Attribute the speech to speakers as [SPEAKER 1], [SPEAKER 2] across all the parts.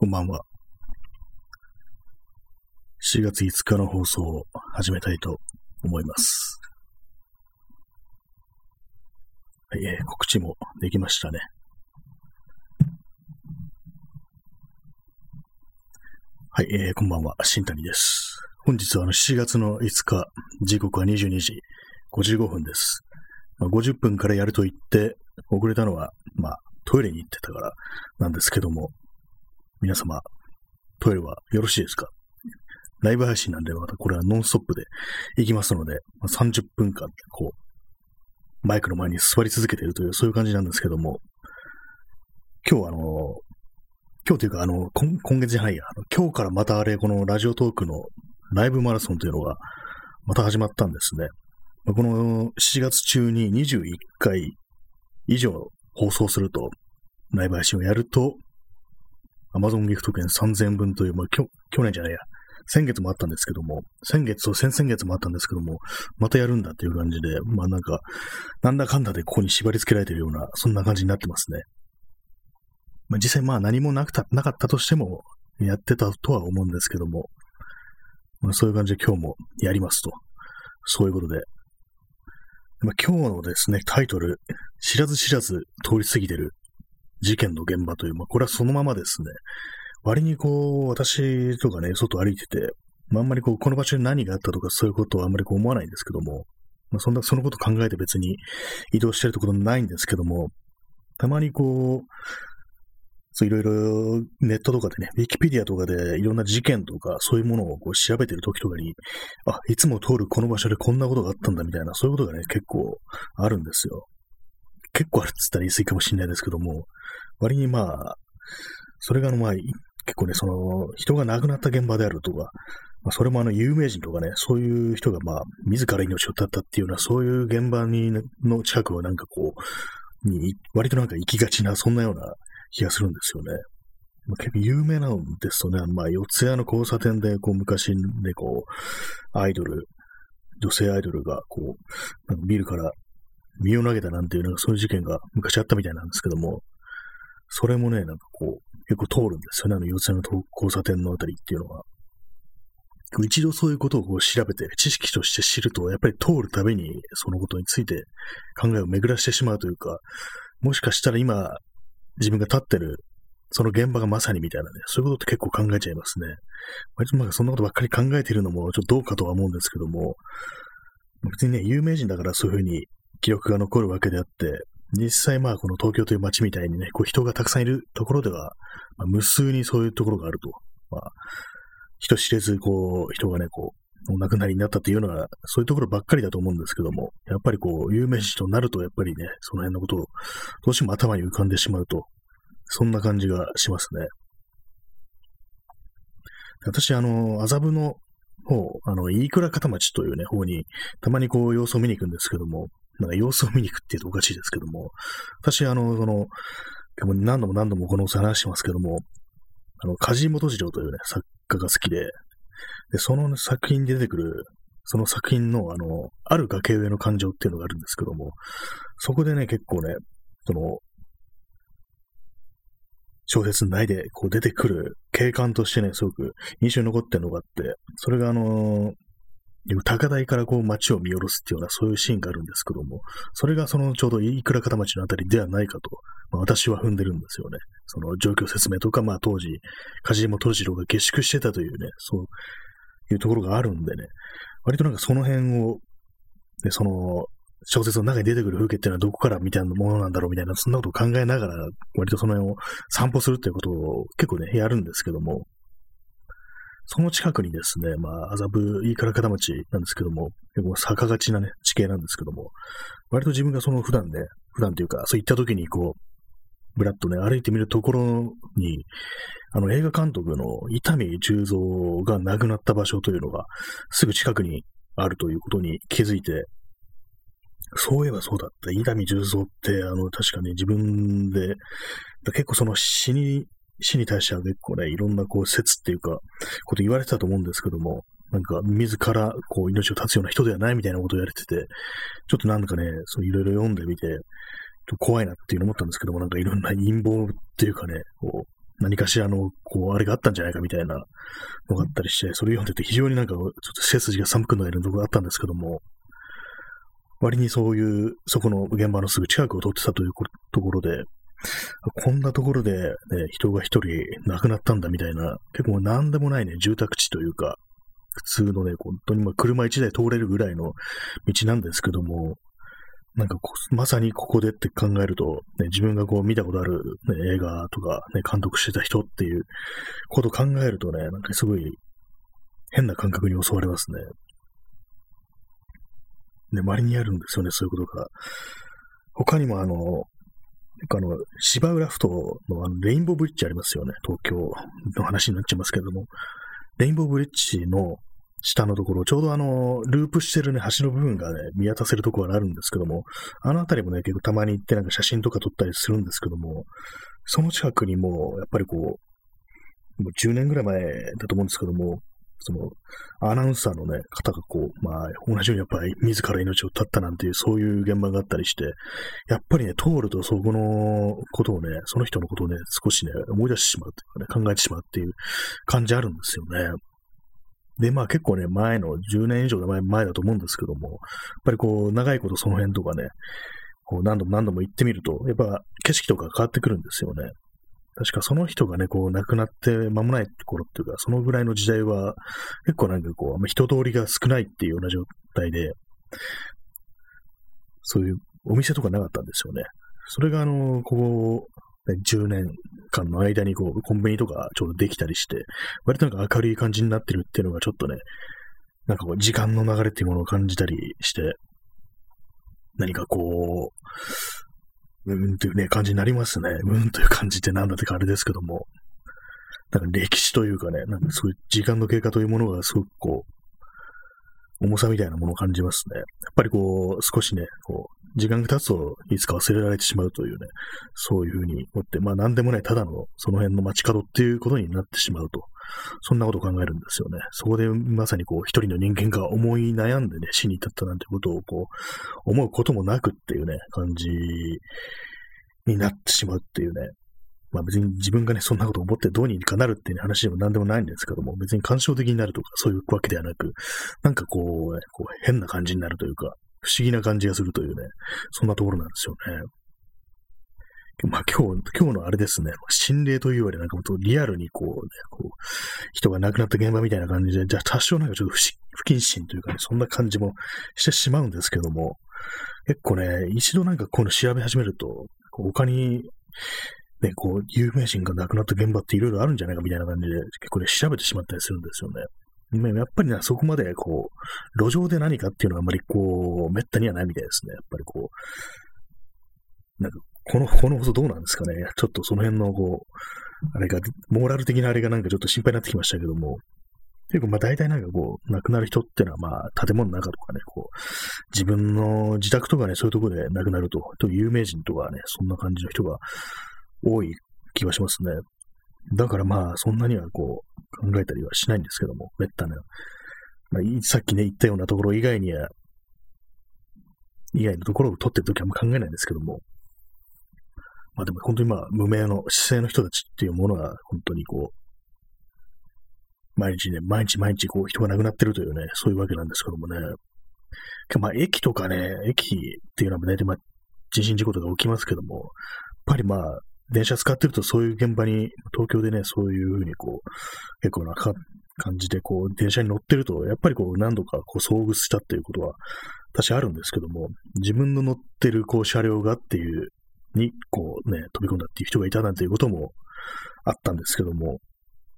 [SPEAKER 1] こんばんは。4月5日の放送を始めたいと思います。はい、えー、告知もできましたね。はい、えー、こんばんは、新谷です。本日はあの7月の5日、時刻は22時55分です。まあ、50分からやると言って遅れたのは、まあ、トイレに行ってたからなんですけども、皆様、トイレはよろしいですか？ライブ配信なんで、またこれはノンストップで行きますので、まあ、30分間、こう、マイクの前に座り続けているという、そういう感じなんですけども、今日はあの、今日というか、あの、今月じゃないや、今日からまたあれ、このラジオトークのライブマラソンというのが、また始まったんですね。この7月中に21回以上放送すると、ライブ配信をやると、アマゾンギフト券3000分という、まあ、去年じゃないや、先月もあったんですけども、先月と先々月もあったんですけども、またやるんだっていう感じで、まあなんか、なんだかんだでここに縛り付けられてるような、そんな感じになってますね。まあ実際まあ何もなくたなかったとしても、やってたとは思うんですけども、まあ、そういう感じで今日もやりますと。そういうことで。まあ、今日のですね、タイトル、知らず知らず通り過ぎてる事件の現場という、まあ、これはそのままですね、割にこう、私とかね、外歩いてて、まあ、あんまりこう、この場所に何があったとかそういうことはあんまりこう思わないんですけども、まあ、そんな、そのこと考えて別に移動してるってことないんですけども、たまにこう、そういろいろネットとかでね、ウィキペディアとかでいろんな事件とかそういうものをこう調べてる時とかに、あ、いつも通るこの場所でこんなことがあったんだみたいな、そういうことがね、結構あるんですよ。結構あるっつったら言い過ぎかもしれないですけども、割にまあ、それがあのまあ、結構ね、その、人が亡くなった現場であるとか、まあ、それもあの、有名人とかね、そういう人がまあ、自ら命を絶ったっていうような、そういう現場に、の近くはなんかこう、に、割となんか行きがちな、そんなような気がするんですよね。まあ、結構有名なんですとね、まあ、四谷の交差点で、こう、昔ね、こう、アイドル、女性アイドルが、こう、なんかビルから身を投げたなんていう、なんかそういう事件が昔あったみたいなんですけども、それもね、なんかこう、結構通るんですよね、あの四谷の交差点のあたりっていうのは。一度そういうことをこう調べて、知識として知ると、やっぱり通るたびにそのことについて考えを巡らしてしまうというか、もしかしたら今、自分が立ってる、その現場がまさにみたいなね、そういうことって結構考えちゃいますね。割となんかそんなことばっかり考えているのもちょっとどうかとは思うんですけども、別にね、有名人だからそういうふうに記録が残るわけであって、実際まあこの東京という街みたいにね、こう人がたくさんいるところでは、まあ、無数にそういうところがあると。まあ、人知れずこう人がね、こう、お亡くなりになったっていうのは、そういうところばっかりだと思うんですけども、やっぱりこう、有名人となると、やっぱりね、その辺のことを、どうしても頭に浮かんでしまうと、そんな感じがしますね。私、あの、麻布の方、あの、飯倉片町というね、方に、たまにこう、様子を見に行くんですけども、なんか様子を見に行くっていうとおかしいですけども、私、あの、その、何度も何度もこの話してますけども、あの、梶本次郎というね、作家が好きで、で、その、作品に出てくる、その作品の、あの、ある崖上の感情っていうのがあるんですけども、そこでね、結構ね、その、小説内でこう出てくる景観としてね、すごく印象に残ってるのがあって、それがあの高台からこう街を見下ろすっていうようなそういうシーンがあるんですけども、それがそのちょうど飯倉片町のあたりではないかと、まあ、私は踏んでるんですよね。その状況説明とか、まあ当時、梶島敏郎が下宿してたというね、そういうところがあるんでね、割となんかその辺を、で、その小説の中に出てくる風景っていうのはどこからみたいなものなんだろうみたいな、そんなことを考えながら、割とその辺を散歩するっていうことを結構ね、やるんですけども、その近くにですね、まあ、麻布、いいから片町なんですけども、結構坂がちなね、地形なんですけども、割と自分がその普段ね、普段というか、そういった時にこう、ぶらっとね、歩いてみるところに、あの映画監督の伊丹十三が亡くなった場所というのが、すぐ近くにあるということに気づいて、そういえばそうだった。伊丹十三って、あの、確かに自分で、結構その死に死に対しては結構ね、いろんなこう説っていうか、こと言われてたと思うんですけども、なんか自らこう命を絶つような人ではないみたいなことを言われてて、ちょっとなんかね、そういろいろ読んでみて、ちょっと怖いなっていうの思ったんですけども、なんかいろんな陰謀っていうかね、こう、何かしらの、こう、あれがあったんじゃないかみたいなのがあったりして、それ読んでて非常になんか、ちょっと背筋が寒くなるところがあったんですけども、割にそういう、そこの現場のすぐ近くを通ってたというところで、こんなところで、ね、人が一人亡くなったんだみたいな、結構何でもないね、住宅地というか、普通のね、本当にまあ車一台通れるぐらいの道なんですけども、なんかまさにここでって考えると、ね、自分がこう見たことある、ね、映画とか、ね、監督してた人っていうことを考えるとね、なんかすごい変な感覚に襲われますね。ね、周りにあるんですよね、そういうことが。他にもあの、あの、芝浦ふ頭のあのレインボーブリッジありますよね。東京の話になっちゃいますけども。レインボーブリッジの下のところ、ちょうどあの、ループしてるね、橋の部分がね、見渡せるところがあるんですけども、あの辺りもね、結構たまに行ってなんか写真とか撮ったりするんですけども、その近くにも、やっぱりこう、もう10年ぐらい前だと思うんですけども、その、アナウンサーのね、方がこう、まあ、同じようにやっぱり自ら命を絶ったなんていう、そういう現場があったりして、やっぱりね、通るとそこのことをね、その人のことをね、少しね、思い出してしまうというかね、考えてしまうっていう感じあるんですよね。で、まあ結構ね、前の10年以上前前だと思うんですけども、やっぱりこう、長いことその辺とかね、こう何度も何度も行ってみると、やっぱ景色とか変わってくるんですよね。確かその人がね、こう亡くなって間もない頃っていうか、そのぐらいの時代は、結構なんかこう、人通りが少ないっていうような状態で、そういうお店とかなかったんですよね。それがあの、ここ、10年間の間にこう、コンビニとかちょうどできたりして、割となんか明るい感じになってるっていうのがちょっとね、なんかこう、時間の流れっていうものを感じたりして、何かこう、うんというね、感じになりますね。うんという感じってなんだってかあれですけども。なんか歴史というかね、なんかそういう時間の経過というものがすごくこう、重さみたいなものを感じますね。やっぱりこう、少しね、こう、時間が経つといつか忘れられてしまうというね、そういうふうに思って、まあ何でもないただのその辺の街角っていうことになってしまうと、そんなことを考えるんですよね。そこでまさにこう、一人の人間が思い悩んでね、死に至ったなんてことをこう、思うこともなくっていうね、感じになってしまうっていうね。まあ別に自分がね、そんなこと思ってどうにかなるっていう話でも何でもないんですけども、別に感傷的になるとかそういうわけではなく、なんかこう、ね、こう変な感じになるというか、不思議な感じがするというね、そんなところなんですよね。まあ今日、今日のあれですね、心霊というよりなんかもっとリアルにこう、ね、こう、人が亡くなった現場みたいな感じで、じゃあ多少なんかちょっと不謹慎というかね、そんな感じもしてしまうんですけども、結構ね、一度なんかこういうの調べ始めると、他に、ね、こう、有名人が亡くなった現場っていろいろあるんじゃないかみたいな感じで、結構ね、調べてしまったりするんですよね。やっぱりね、そこまで、こう、路上で何かっていうのはあんまりこう、めったにはないみたいですね。やっぱりこう、なんかこの、この放送どうなんですかね。ちょっとその辺の、こう、あれが、モーラル的なあれがなんかちょっと心配になってきましたけども、結構まあ大体なんかこう、亡くなる人っていうのはまあ建物の中とかね、こう、自分の自宅とかね、そういうところで亡くなると、と有名人とかね、そんな感じの人が多い気がしますね。だからまあそんなにはこう、考えたりはしないんですけども、めったな。まあ、さっきね、言ったようなところ以外には、以外のところを取ってるときはあんま考えないんですけども、まあでも本当にまあ無名の姿勢の人たちっていうものは本当にこう、毎日ね、毎日毎日こう人が亡くなってるというね、そういうわけなんですけどもね。まあ駅とかね、駅っていうのは大体まあ人身事故とか起きますけども、やっぱりまあ電車使ってるとそういう現場に、東京でね、そういうふうにこう、結構なか感じでこう電車に乗ってると、やっぱりこう何度かこう遭遇したっていうことは確かあるんですけども、自分の乗ってるこう車両がっていう、にこうね、飛び込んだっていう人がいたなんていうこともあったんですけども、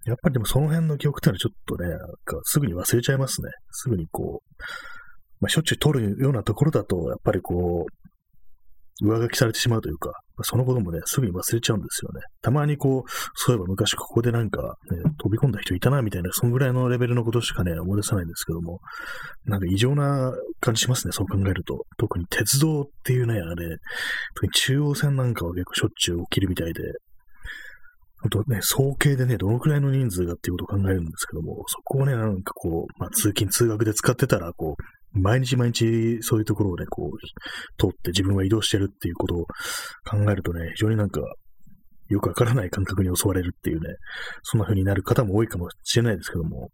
[SPEAKER 1] やっぱりでもその辺の記憶ってのはちょっとね、なんかすぐに忘れちゃいますね。すぐにこう、まあ、しょっちゅう撮るようなところだと、やっぱりこう、上書きされてしまうというか、そのこともね、すぐに忘れちゃうんですよね。たまにこう、そういえば昔ここでなんか、ね、飛び込んだ人いたな、みたいな、そんぐらいのレベルのことしかね、思い出さないんですけども、なんか異常な感じしますね、そう考えると。特に鉄道っていうね、あれ、特に中央線なんかは結構しょっちゅう起きるみたいで、あとね、総計でね、どのくらいの人数がっていうことを考えるんですけども、そこをね、なんかこう、まあ、通勤、通学で使ってたら、こう、毎日毎日そういうところをね、こう、通って自分は移動してるっていうことを考えるとね、非常になんか、よくわからない感覚に襲われるっていうね、そんな風になる方も多いかもしれないですけども、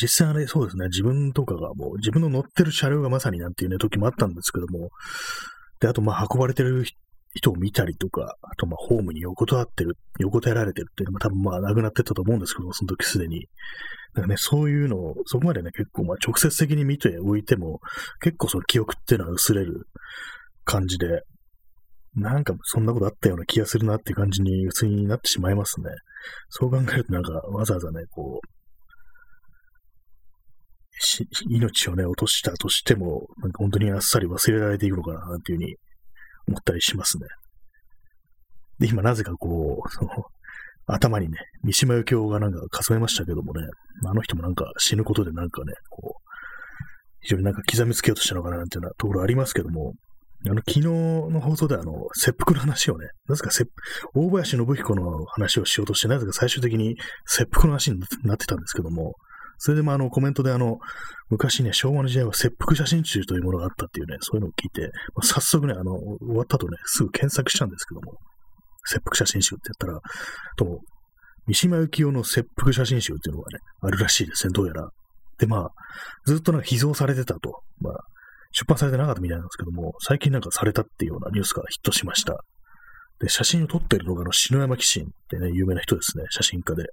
[SPEAKER 1] 実際あれそうですね、自分とかがもう自分の乗ってる車両がまさになんていうね、時もあったんですけども、で、あとまあ運ばれてる人を見たりとか、あとまあホームに横たわってる、横たえられてるっていうのも多分まあなくなってったと思うんですけども、その時すでに。だかね、そういうのを、そこまでね、結構まあ直接的に見ておいても、結構その記憶っていうのは薄れる感じで、なんかそんなことあったような気がするなっていう感じに普通になってしまいますね。そう考えるとなんかわざわざね、こう、し命をね、落としたとしても、なんか本当にあっさり忘れられていくのかな、なんていうふうに思ったりしますね。で、今なぜかこう、その、頭にね、三島由紀夫がなんか重ねましたけどもね、あの人もなんか死ぬことでなんかね、こう、非常になんか刻みつけようとしたのかななんていうようなところありますけども、あの、昨日の放送であの、切腹の話をね、なぜか大林信彦の話をしようとして、なぜか最終的に切腹の話になってたんですけども、それでもああの、コメントであの、昔ね、昭和の時代は切腹写真集というものがあったっていうね、そういうのを聞いて、まあ、早速ね、あの、終わった後ね、すぐ検索したんですけども、切腹写真集ってやったら、と、三島由紀夫の切腹写真集っていうのがね、あるらしいですね、どうやら。で、まあ、ずっとなんか秘蔵されてたと。まあ、出版されてなかったみたいなんですけども、最近なんかされたっていうようなニュースがヒットしました。で、写真を撮ってるのが、あの、篠山紀信ってね、有名な人ですね、写真家で。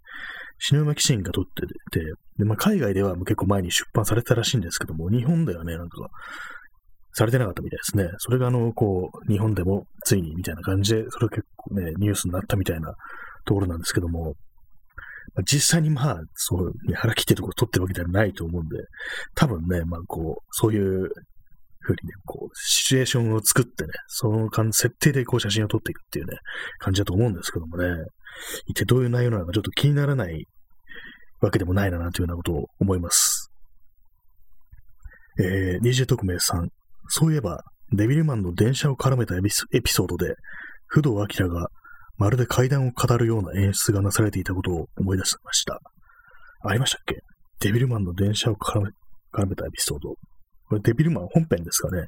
[SPEAKER 1] 篠山紀信が撮ってて、で、まあ、海外では結構前に出版されたらしいんですけども、日本ではね、なんか、されてなかったみたいですね。それがあの、こう、日本でもついにみたいな感じで、それが結構ね、ニュースになったみたいなところなんですけども、ま、実際にまあ、そう、ね、腹切ってるところ撮ってるわけではないと思うんで、多分ね、まあこう、そういうふうにね、こう、シチュエーションを作ってね、その設定でこう写真を撮っていくっていうね、感じだと思うんですけどもね、一体どういう内容なのかちょっと気にならないわけでもないな、なんていうようなことを思います。えー、DJ 特命さん。そういえば、デビルマンの電車を絡めたエピソードで、不動明がまるで階段を語るような演出がなされていたことを思い出しました。ありましたっけ？デビルマンの電車を絡め絡めたエピソード。これデビルマン本編ですかね。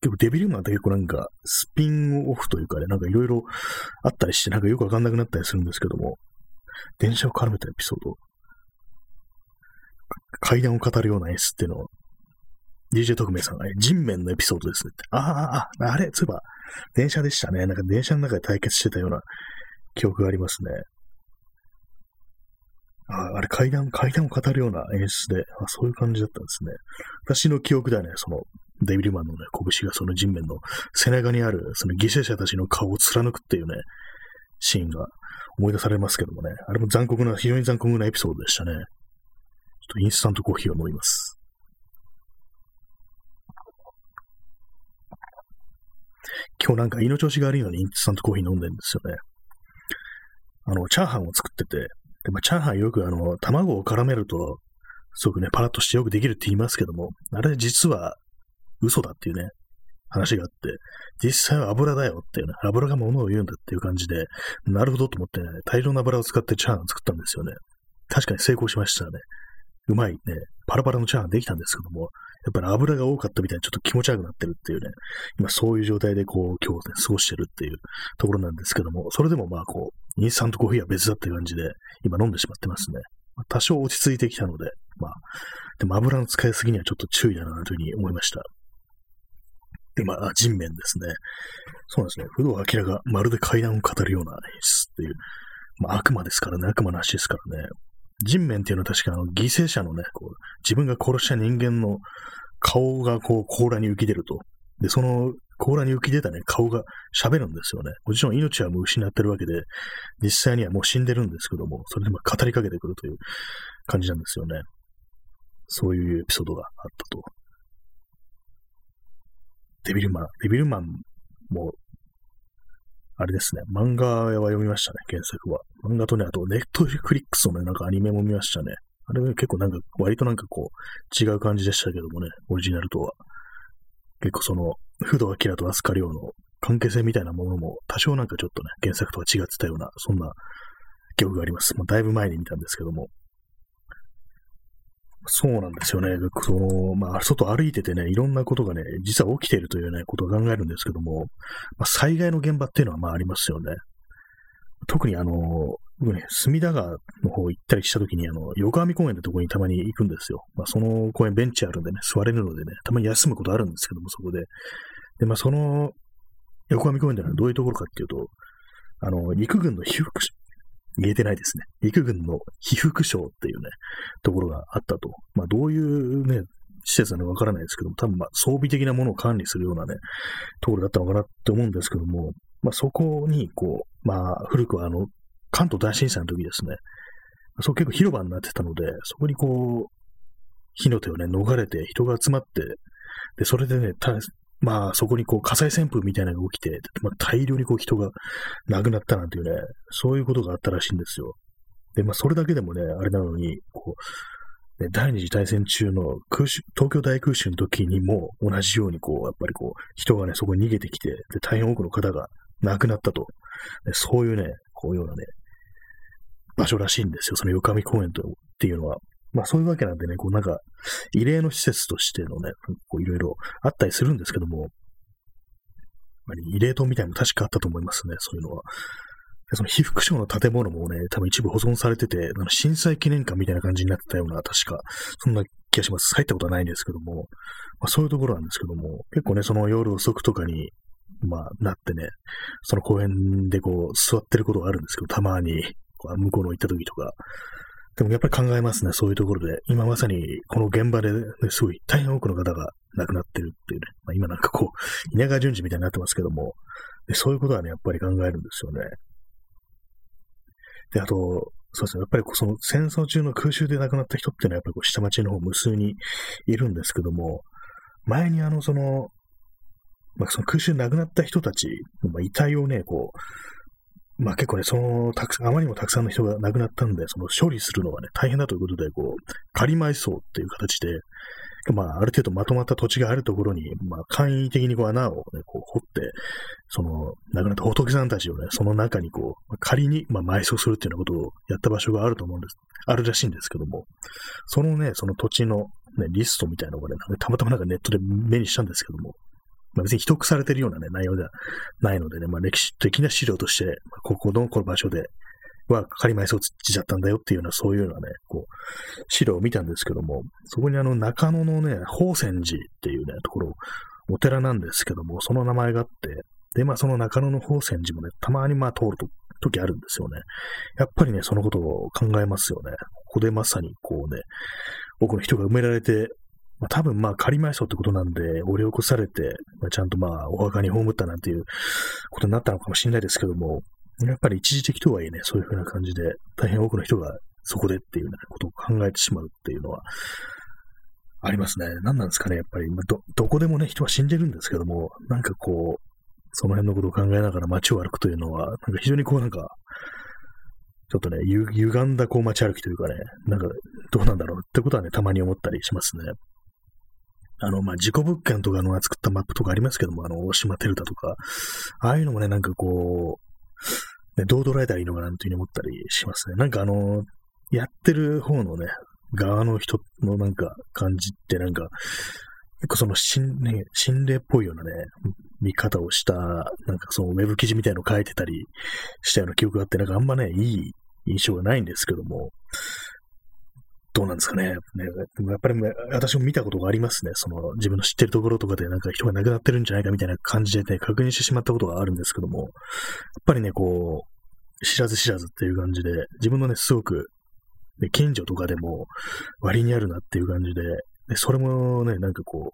[SPEAKER 1] 結構デビルマンって結構なんかスピンオフというかね、なんかいろいろあったりして、なんかよくわかんなくなったりするんですけども、電車を絡めたエピソード。階段を語るような演出っていうのを、DJ 特命さんが、ね、人面のエピソードですねって。ああ、あ、あれ、そういえば、電車でしたね。なんか電車の中で対決してたような記憶がありますね。ああれ階段、階段を語るような演出で、あそういう感じだったんですね。私の記憶ではね、その、デビルマンのね、拳がその人面の背中にある、その犠牲者たちの顔を貫くっていうね、シーンが思い出されますけどもね、あれも残酷な、非常に残酷なエピソードでしたね。ちょっとインスタントコーヒーを飲みます。今日なんか胃の調子が悪いのにインスタントコーヒー飲んでるんですよね。あの、チャーハンを作ってて、でまあ、チャーハンよくあの、卵を絡めると、すごくね、パラッとしてよくできるって言いますけども、あれ実は嘘だっていうね、話があって、実際は油だよっていうね、油が物を言うんだっていう感じで、なるほどと思ってね、大量の油を使ってチャーハンを作ったんですよね。確かに成功しましたね。うまいね、パラパラのチャーハンできたんですけども、やっぱり油が多かったみたいにちょっと気持ち悪くなってるっていうね、今そういう状態でこう、今日ね、過ごしてるっていうところなんですけども、それでもまあこう、インスタントコーヒーは別だっていう感じで、今飲んでしまってますね。多少落ち着いてきたので、まあ、でも油の使いすぎにはちょっと注意だなというふうに思いました。で、まあ、人面ですね。そうなんですね。不動明がまるで階段を語るような演出っていう、まあ、悪魔ですからね、悪魔の足ですからね。人面っていうのは確かあの犠牲者のね、こう自分が殺した人間の顔がこう甲羅に浮き出ると。で、その甲羅に浮き出たね、顔が喋るんですよね。もちろん命はもう失ってるわけで、実際にはもう死んでるんですけども、それでも語りかけてくるという感じなんですよね。そういうエピソードがあったと。デビルマン、デビルマンもあれですね、漫画は読みましたね、原作は。漫画とね、あと、ネットフリックスのね、なんかアニメも見ましたね。あれ結構なんか、割となんかこう、違う感じでしたけどもね、オリジナルとは。結構その、不動明と飛鳥亮の関係性みたいなものも、多少なんかちょっとね、原作とは違ってたような、そんな記憶があります。まあ、だいぶ前に見たんですけども。そうなんですよね。その、まあ、外歩いててね、いろんなことがね、実は起きているというね、ことを考えるんですけども、まあ、災害の現場っていうのはまあありますよね。特にあの、僕ね、隅田川の方行ったりした時に、あの、横網公園ってとこにたまに行くんですよ。まあ、その公園ベンチあるんでね、座れるのでね、たまに休むことあるんですけども、そこで。で、まあ、その、横網公園ってのはどういうところかっていうと、あの、陸軍の被服、言えてないですね。陸軍の被服省っていうね、ところがあったと。まあ、どういうね、施設なのかわからないですけども、多分まあ装備的なものを管理するようなね、ところだったのかなって思うんですけども、まあそこに、こう、まあ古くはあの、関東大震災の時ですね、そう結構広場になってたので、そこにこう、火の手をね、逃れて人が集まって、で、それでね、まあそこにこう火災旋風みたいなのが起きて、まあ、大量にこう人が亡くなったなんていうね、そういうことがあったらしいんですよ。で、まあそれだけでもね、あれなのに、こう、第二次大戦中の空襲、東京大空襲の時にも同じようにこう、やっぱりこう、人がね、そこに逃げてきて、で、大変多くの方が亡くなったと。そういうね、こういうようなね、場所らしいんですよ。その横上公園とっていうのは。まあそういうわけなんでね、こうなんか、異例の施設としてのね、こういろいろあったりするんですけども、異例棟みたいなの確かあったと思いますね、そういうのは。その被服廠の建物もね、多分一部保存されてて、あの震災記念館みたいな感じになってたような、確か、そんな気がします。入ったことはないんですけども、まあ、そういうところなんですけども、結構ね、その夜遅くとかに、まあ、なってね、その公園でこう、座ってることがあるんですけど、たまに、向こうの行った時とか、でもやっぱり考えますね、そういうところで。今まさにこの現場で、ね、すごい大変多くの方が亡くなってるっていうね。まあ、今なんかこう、稲川淳二みたいになってますけども、そういうことはね、やっぱり考えるんですよね。で、あと、そうですね。やっぱりその戦争中の空襲で亡くなった人っていうのはやっぱりこう下町の方無数にいるんですけども、前にあの、その、まあ、その空襲で亡くなった人たち、まあ、遺体をね、こう、まあ結構ね、その、たくさん、あまりにもたくさんの人が亡くなったんで、その処理するのがね、大変だということで、こう、仮埋葬っていう形で、まあ、ある程度まとまった土地があるところに、まあ、簡易的にこう穴をね、こう掘って、その、亡くなった仏さんたちをね、その中にこう、仮に、まあ、埋葬するっていうようなことをやった場所があると思うんです。あるらしいんですけども、そのね、その土地のね、リストみたいなのがね、たまたまなんかネットで目にしたんですけども、まあ、別に秘匿されてるようなね、内容ではないのでね、まあ、歴史的な資料として、ここのこの場所では仮埋葬地だったんだよっていうような、そういうようなね、こう、資料を見たんですけども、そこにあの中野のね、宝泉寺っていうね、ところ、お寺なんですけども、その名前があって、で、まあその中野の宝泉寺もね、たまにまあ通ると時あるんですよね。やっぱりね、そのことを考えますよね。ここでまさにこうね、多くの人が埋められて、まあ、多分まあ仮埋葬ってことなんで、掘り起こされて、まあ、ちゃんとまあお墓に葬ったなんていうことになったのかもしれないですけども、やっぱり一時的とはいえね、そういうふうな感じで、大変多くの人がそこでっていうようなことを考えてしまうっていうのは、ありますね。何なんですかね、やっぱり。ど、どこでもね、人は死んでるんですけども、なんかこう、その辺のことを考えながら街を歩くというのは、なんか非常にこうなんか、ちょっとね、ゆ、歪んだこう街歩きというかね、なんかどうなんだろうってことはね、たまに思ったりしますね。あの、まあ、事故物件とかのが作ったマップとかありますけども、あの、大島テルタとか、ああいうのもね、なんかこう、ね、どう捉えたらいいのかなというふうに思ったりしますね。なんかあの、やってる方のね、側の人のなんか感じってなんか、結構その心,、ね、心霊っぽいようなね、見方をした、なんかそのウェブ記事みたいの書いてたりしたような記憶があって、なんかあんまね、いい印象がないんですけども、どうなんですかね。ねやっぱり、私も見たことがありますね。その自分の知ってるところとかでなんか人が亡くなってるんじゃないかみたいな感じでね、確認してしまったことがあるんですけども、やっぱりね、こう、知らず知らずっていう感じで、自分のね、すごく、ね、近所とかでも割にあるなっていう感じで、でそれもね、なんかこ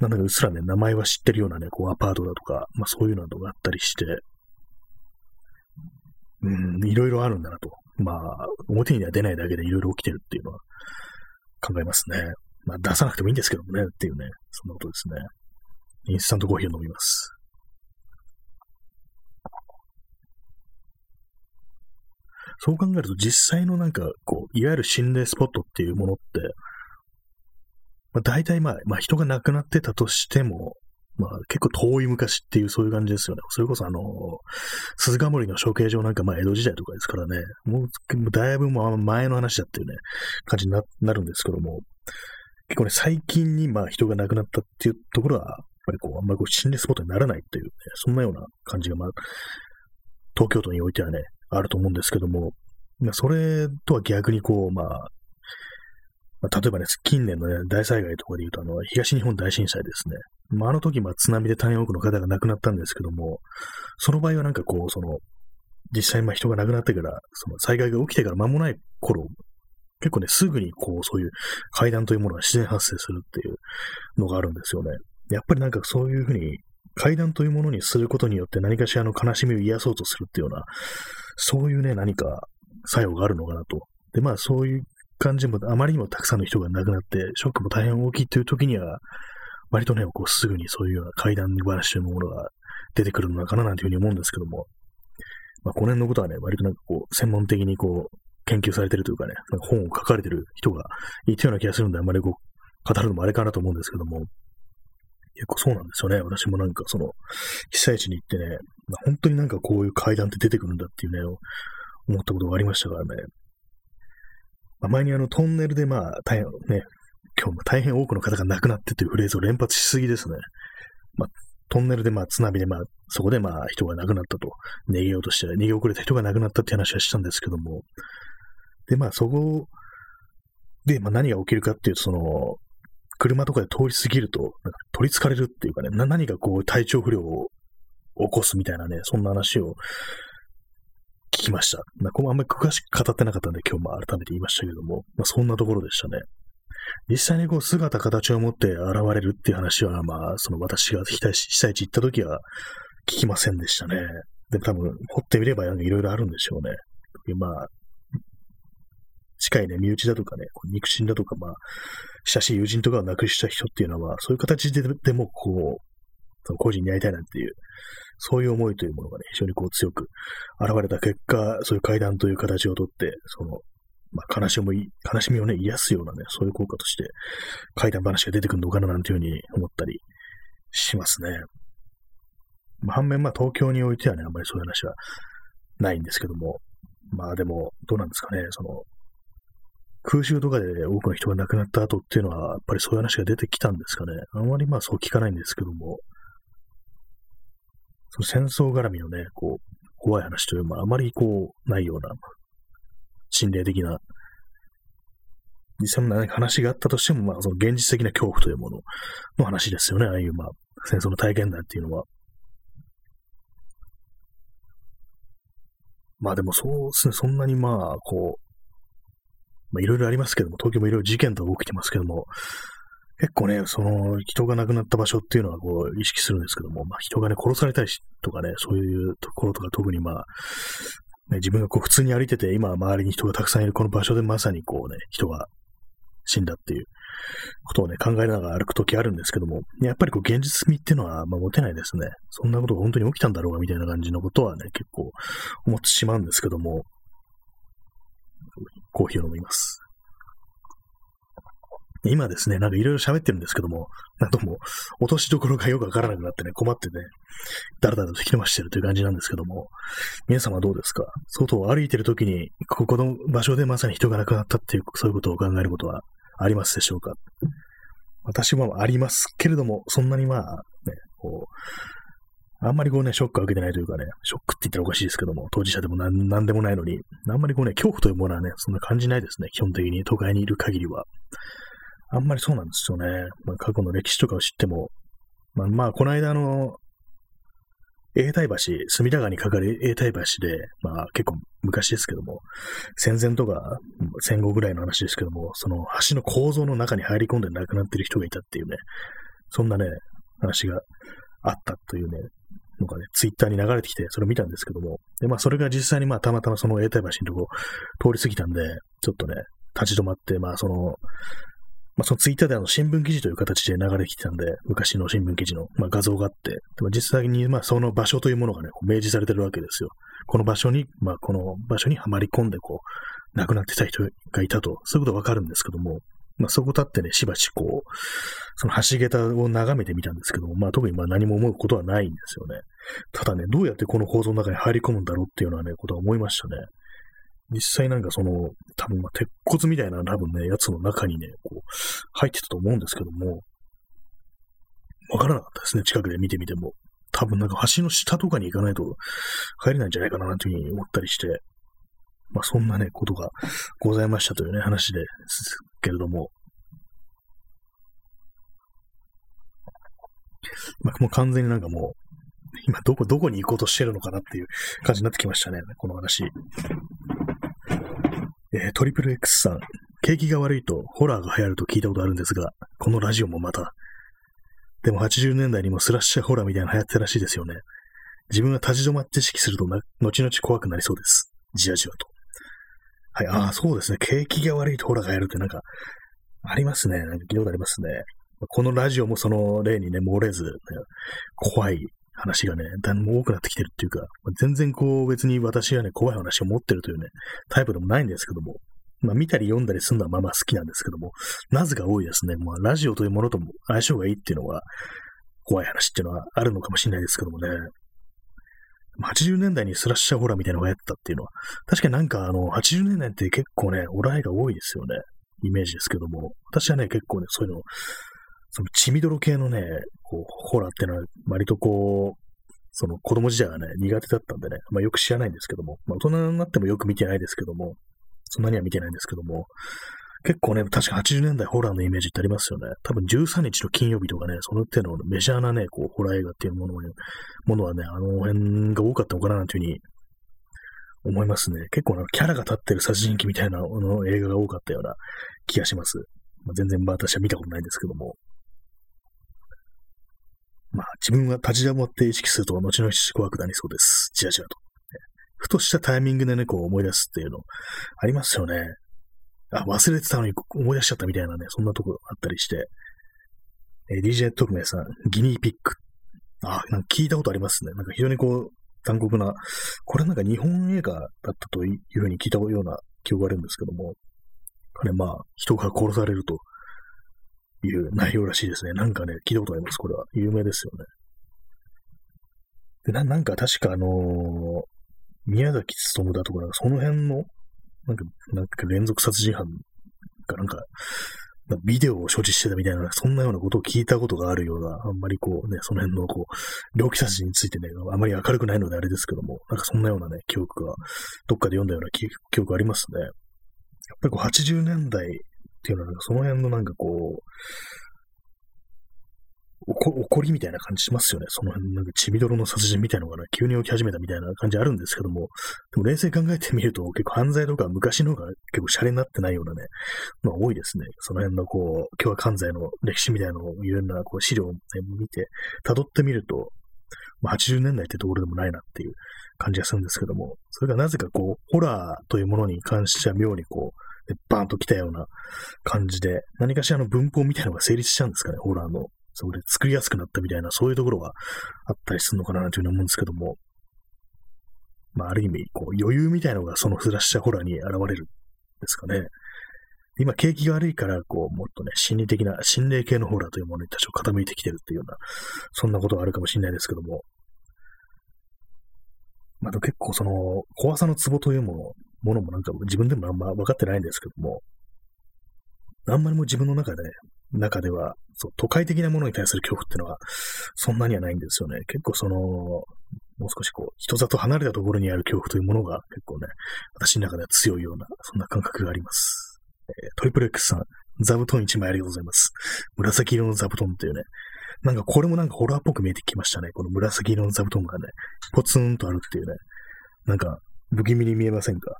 [SPEAKER 1] う、なんだかうっすらね、名前は知ってるようなね、こうアパートだとか、まあそういうのがあったりして、うん、いろいろあるんだなと。まあ、表には出ないだけでいろいろ起きてるっていうのは考えますね。まあ、出さなくてもいいんですけどもね、っていうね、そんなことですね。インスタントコーヒーを飲みます。そう考えると実際のなんか、こう、いわゆる心霊スポットっていうものって、まあ、大体まあ、まあ人が亡くなってたとしても、まあ結構遠い昔っていうそういう感じですよね。それこそあの、鈴鹿森の処刑場なんかまあ江戸時代とかですからね、もうだいぶもう前の話だっていうね、感じにななるんですけども、結構ね、最近にまあ人が亡くなったっていうところは、やっぱりこう、あんまりこう心霊スポットにならないっていうね、そんなような感じがまあ、東京都においてはね、あると思うんですけども、それとは逆にこう、まあ、まあ、例えばね、近年のね、大災害とかで言うと、あの、東日本大震災ですね。まあ、あの時、まあ、津波で大変多くの方が亡くなったんですけども、その場合はなんかこう、その、実際、まあ、人が亡くなってから、その災害が起きてから間もない頃、結構ね、すぐにこう、そういう階段というものが自然発生するっていうのがあるんですよね。やっぱりなんかそういうふうに階段というものにすることによって何かしらの悲しみを癒そうとするっていうような、そういうね、何か作用があるのかなと。で、まあそういう感じも、あまりにもたくさんの人が亡くなって、ショックも大変大きいという時には、割とね、こうすぐにそういうような階段話というものが出てくるのかななんていうふうに思うんですけども、まあこの辺のことはね、割となんかこう、専門的にこう、研究されてるというかね、なんか本を書かれてる人がいたような気がするんで、あんまりこう、語るのもあれかなと思うんですけども、結構そうなんですよね。私もなんかその、被災地に行ってね、本当になんかこういう階段って出てくるんだっていうね、思ったことがありましたからね。まあ、前にあのトンネルでまあ大変ね、今日も大変多くの方が亡くなってというフレーズを連発しすぎですね。まあ、トンネルでまあ津波でまあそこでまあ人が亡くなったと、逃げようとして、逃げ遅れた人が亡くなったって話はしたんですけども、でまあそこでまあ何が起きるかっていうと、その、車とかで通り過ぎると、なんか取り憑かれるっていうかね、何かこう体調不良を起こすみたいなね、そんな話を聞きました。まあ、ここあんまり詳しく語ってなかったんで、今日も改めて言いましたけども、まあ、そんなところでしたね。実際にこう姿形を持って現れるっていう話は、まあ、その私が被災地行った時は聞きませんでしたね。で多分、掘ってみればいろいろあるんでしょうね。まあ、近いね、身内だとかね、肉親だとか、まあ、親しい友人とかを亡くした人っていうのは、そういう形ででも、こう、その個人に会いたいなっていう、そういう思いというものがね、非常にこう強く現れた結果、そういう階段という形をとって、その、まあ、悲しみ悲しみをね、癒すようなね、そういう効果として、階段話が出てくるのかななんていうふうに思ったりしますね。まあ、反面、まあ、東京においてはね、あんまりそういう話はないんですけども、まあでも、どうなんですかね、その、空襲とかで多くの人が亡くなった後っていうのは、やっぱりそういう話が出てきたんですかね。あんまりまあそう聞かないんですけども、その戦争絡みのね、こう、怖い話というのはあまりこう、ないような、心霊的な、実際の話があったとしても、まあその現実的な恐怖というものの話ですよね。ああいうまあ、戦争の体験談っていうのは。まあでもそうですね、そんなにまあ、こう、まあ、いろいろありますけども、東京もいろいろ事件とか起きてますけども、結構ね、その人が亡くなった場所っていうのはこう意識するんですけども、まあ、人がね、殺されたりとかね、そういうところとか特にまあ、ね、自分がこう普通に歩いてて、今は周りに人がたくさんいるこの場所でまさにこうね、人が死んだっていうことをね、考えながら歩くときあるんですけども、やっぱりこう現実味っていうのは、まあ、持てないですね。そんなことが本当に起きたんだろうがみたいな感じのことはね、結構思ってしまうんですけども、コーヒーを飲みます。今ですね、なんかいろいろ喋ってるんですけども、なんとも落としどころがよくわからなくなってね、困ってね、だらだらと引き伸ばしてるという感じなんですけども、皆様どうですか？外を歩いてる時に、ここの場所でまさに人が亡くなったっていう、そういうことを考えることはありますでしょうか？私はありますけれども、そんなにまあ、ね、こう、あんまりこうね、ショックを受けてないというかね、ショックって言ったらおかしいですけども、当事者でもなんなんでもないのに、あんまりこうね、恐怖というものはね、そんな感じないですね、基本的に都会にいる限りは。あんまりそうなんですよね。まあ、過去の歴史とかを知っても、まあ、まあ、この間の、永代橋、隅田川にかかる永代橋で、まあ結構昔ですけども、戦前とか戦後ぐらいの話ですけども、その橋の構造の中に入り込んで亡くなってる人がいたっていうね、そんなね、話があったというね、のがね、ツイッターに流れてきて、それを見たんですけども、で、まあ、それが実際にまあ、たまたまその永代橋のとこ通り過ぎたんで、ちょっとね、立ち止まって、まあ、その、まあ、そのツイッターであの新聞記事という形で流れてきたんで、昔の新聞記事の、まあ、画像があって、でも実際にまあその場所というものがね、明示されてるわけですよ。この場所に、まあ、この場所にはまり込んで、こう、亡くなってた人がいたと、そういうことわかるんですけども、まあ、そこ立ってね、しばしこう、その橋桁を眺めてみたんですけども、まあ、特にまあ何も思うことはないんですよね。ただね、どうやってこの構造の中に入り込むんだろうっていうのはね、ことは思いましたね。実際なんかその、多分ま鉄骨みたいな多分ね、やつの中にね、こう、入ってたと思うんですけども、わからなかったですね、近くで見てみても。多分なんか橋の下とかに行かないと入れないんじゃないかなというふうに思ったりして、まあそんなね、ことがございましたというね、話ですけれども、まあもう完全になんかもう、今どこ、どこに行こうとしてるのかなっていう感じになってきましたね、この話。えー、トリプル X さん、景気が悪いとホラーが流行ると聞いたことあるんですが、このラジオもまた。でも80年代にもスラッシャーホラーみたいなの流行ってたらしいですよね。自分が立ち止まって意識すると後々怖くなりそうです。じわじわと。はい、ああ、そうですね。景気が悪いとホラーがやるってなんか、ありますね。なんか聞いたことありますね。このラジオもその例にね、漏れず、怖い話がね、だんだん多くなってきてるっていうか、全然こう別に私はね、怖い話を持ってるというね、タイプでもないんですけども、まあ見たり読んだりするのはまあまあ好きなんですけども、なぜか多いですね。まあラジオというものとも相性がいいっていうのは、怖い話っていうのはあるのかもしれないですけどもね。80年代にスラッシャーホラーみたいなのがやったっていうのは、確かになんかあの、80年代って結構ね、オライが多いですよね。イメージですけども、私はね、結構ね、そういうの、その血みどろ系のね、こう、ホラーってのは、割とこう、その子供時代はね、苦手だったんでね、まあよく知らないんですけども、まあ大人になってもよく見てないですけども、そんなには見てないんですけども、結構ね、確か80年代ホラーのイメージってありますよね。多分13日の金曜日とかね、その手のメジャーなね、こう、ホラー映画っていうもの,、ものはね、あの辺が多かったのかななんていうふうに思いますね。結構なんかキャラが立ってる殺人鬼みたいなの映画が多かったような気がします。まあ、全然まあ私は見たことないんですけども。まあ自分は立ち止まって意識すると後々怖くなりそうです。じわじわと。ふとしたタイミングでね、こう思い出すっていうのありますよね。あ、忘れてたのに思い出しちゃったみたいなね、そんなとこあったりして。えー、DJ トルメさん、ギニーピック。あ、なんか聞いたことありますね。なんか非常にこう、残酷な、これなんか日本映画だったというふうに聞いたような記憶があるんですけども、あれまあ、人が殺されるという内容らしいですね。なんかね、聞いたことあります。これは。有名ですよね。で、ななんか確かあのー、宮崎勤だとか、その辺の、なんか、なんか連続殺人犯がなんか、ビデオを所持してたみたいな、そんなようなことを聞いたことがあるような、あんまりこうね、その辺のこう、猟奇殺人についてね、あまり明るくないのであれですけども、なんかそんなようなね、記憶が、どっかで読んだような記憶ありますね。やっぱりこう80年代っていうのは、その辺のなんかこう、怒りみたいな感じしますよね。その辺、なんか、ちびどろの殺人みたいなのがね、急に起き始めたみたいな感じあるんですけども、でも冷静に考えてみると、結構犯罪とか昔の方が結構シャレになってないようなね、のが多いですね。その辺のこう、今日は関西の歴史みたいなのをいろんなこう資料を、ね、見て、辿ってみると、まあ、80年代ってところでもないなっていう感じがするんですけども、それがなぜかこう、ホラーというものに関しては妙にこう、でバーンと来たような感じで、何かしらの文法みたいなのが成立しちゃうんですかね、ホラーの。そこで作りやすくなったみたいな、そういうところがあったりするのかなというふうに思うんですけども、まあ、ある意味、こう、余裕みたいなのがそのスラッシャーホラーに現れるんですかね。今、景気が悪いから、こう、もっとね、心理的な、心霊系のホラーというものに多少傾いてきてるっていうような、そんなことがあるかもしれないですけども、まあ、結構その、怖さのツボというもの、ものもなんか自分でもあんま分かってないんですけども、あんまりもう自分の中で、中では、そう、都会的なものに対する恐怖っていうのは、そんなにはないんですよね。結構その、もう少しこう、人里離れたところにある恐怖というものが結構ね、私の中では強いような、そんな感覚があります。えー、トリプル X さん、座布団1枚ありがとうございます。紫色の座布団っていうね、なんかこれもなんかホラーっぽく見えてきましたね。この紫色の座布団がね、ポツンとあるっていうね、なんか不気味に見えませんか？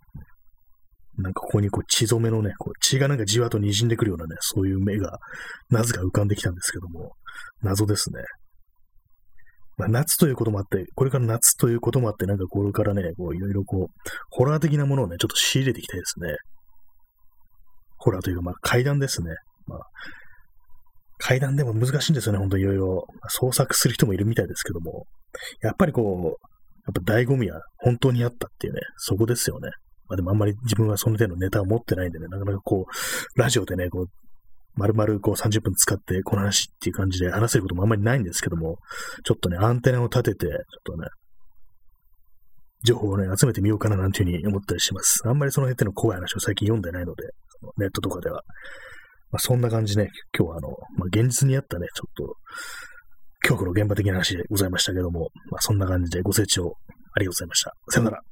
[SPEAKER 1] なんかここにこう血染めのね、こう血がなんかじわと滲んでくるようなね、そういう目が、なぜか浮かんできたんですけども、謎ですね。まあ、夏ということもあって、これから夏ということもあって、なんかこれからね、こういろいろこう、ホラー的なものをね、ちょっと仕入れていきたいですね。ホラーというか、まあ階段ですね。まあ、階段でも難しいんですよね、ほんといろいろ。創作する人もいるみたいですけども。やっぱりこう、やっぱ醍醐味は本当にあったっていうね、そこですよね。まあでもあんまり自分はその手のネタを持ってないんでね、なかなかこう、ラジオでね、こう、丸々こう30分使ってこの話っていう感じで話せることもあんまりないんですけども、ちょっとね、アンテナを立てて、ちょっとね、情報をね、集めてみようかななんていうふうに思ったりします。あんまりその辺っての怖い話を最近読んでないので、ネットとかでは。まあ、そんな感じね、今日はあの、まあ、現実にあったね、ちょっと、恐怖の現場的な話でございましたけども、まあそんな感じでご清聴ありがとうございました。さよなら。